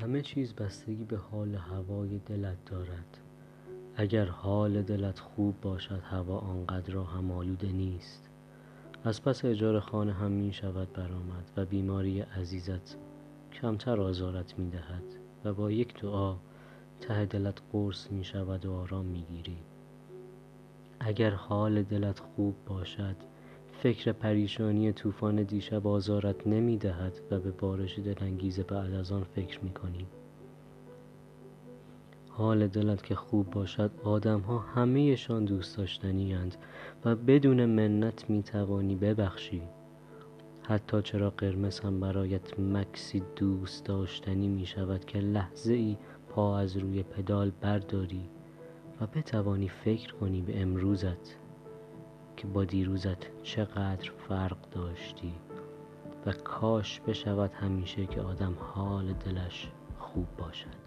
همه چیز بستگی به حال هوای دلت دارد. اگر حال دلت خوب باشد هوا آنقدر هم آلوده نیست. از پس اجاره خانه هم می شود برآمد و بیماری عزیزت کمتر آزارت می دهد و با یک دعا ته دلت قرص می شود و آرام می گیری. اگر حال دلت خوب باشد فکر پریشانی طوفان دیشب آزارت نمی دهد و به بارش دلانگیز بعد از آن فکر می کنی حال دلت که خوب باشد آدم ها همهشان دوست داشتنی اند و بدون منت می توانی ببخشی. حتی چرا قرمز هم برایت مکسی دوست داشتنی می شود که لحظه ای پا از روی پدال برداری و بتوانی فکر کنی به امروزت. که با دیروزت چقدر فرق داشتی و کاش بشود همیشه که آدم حال دلش خوب باشد.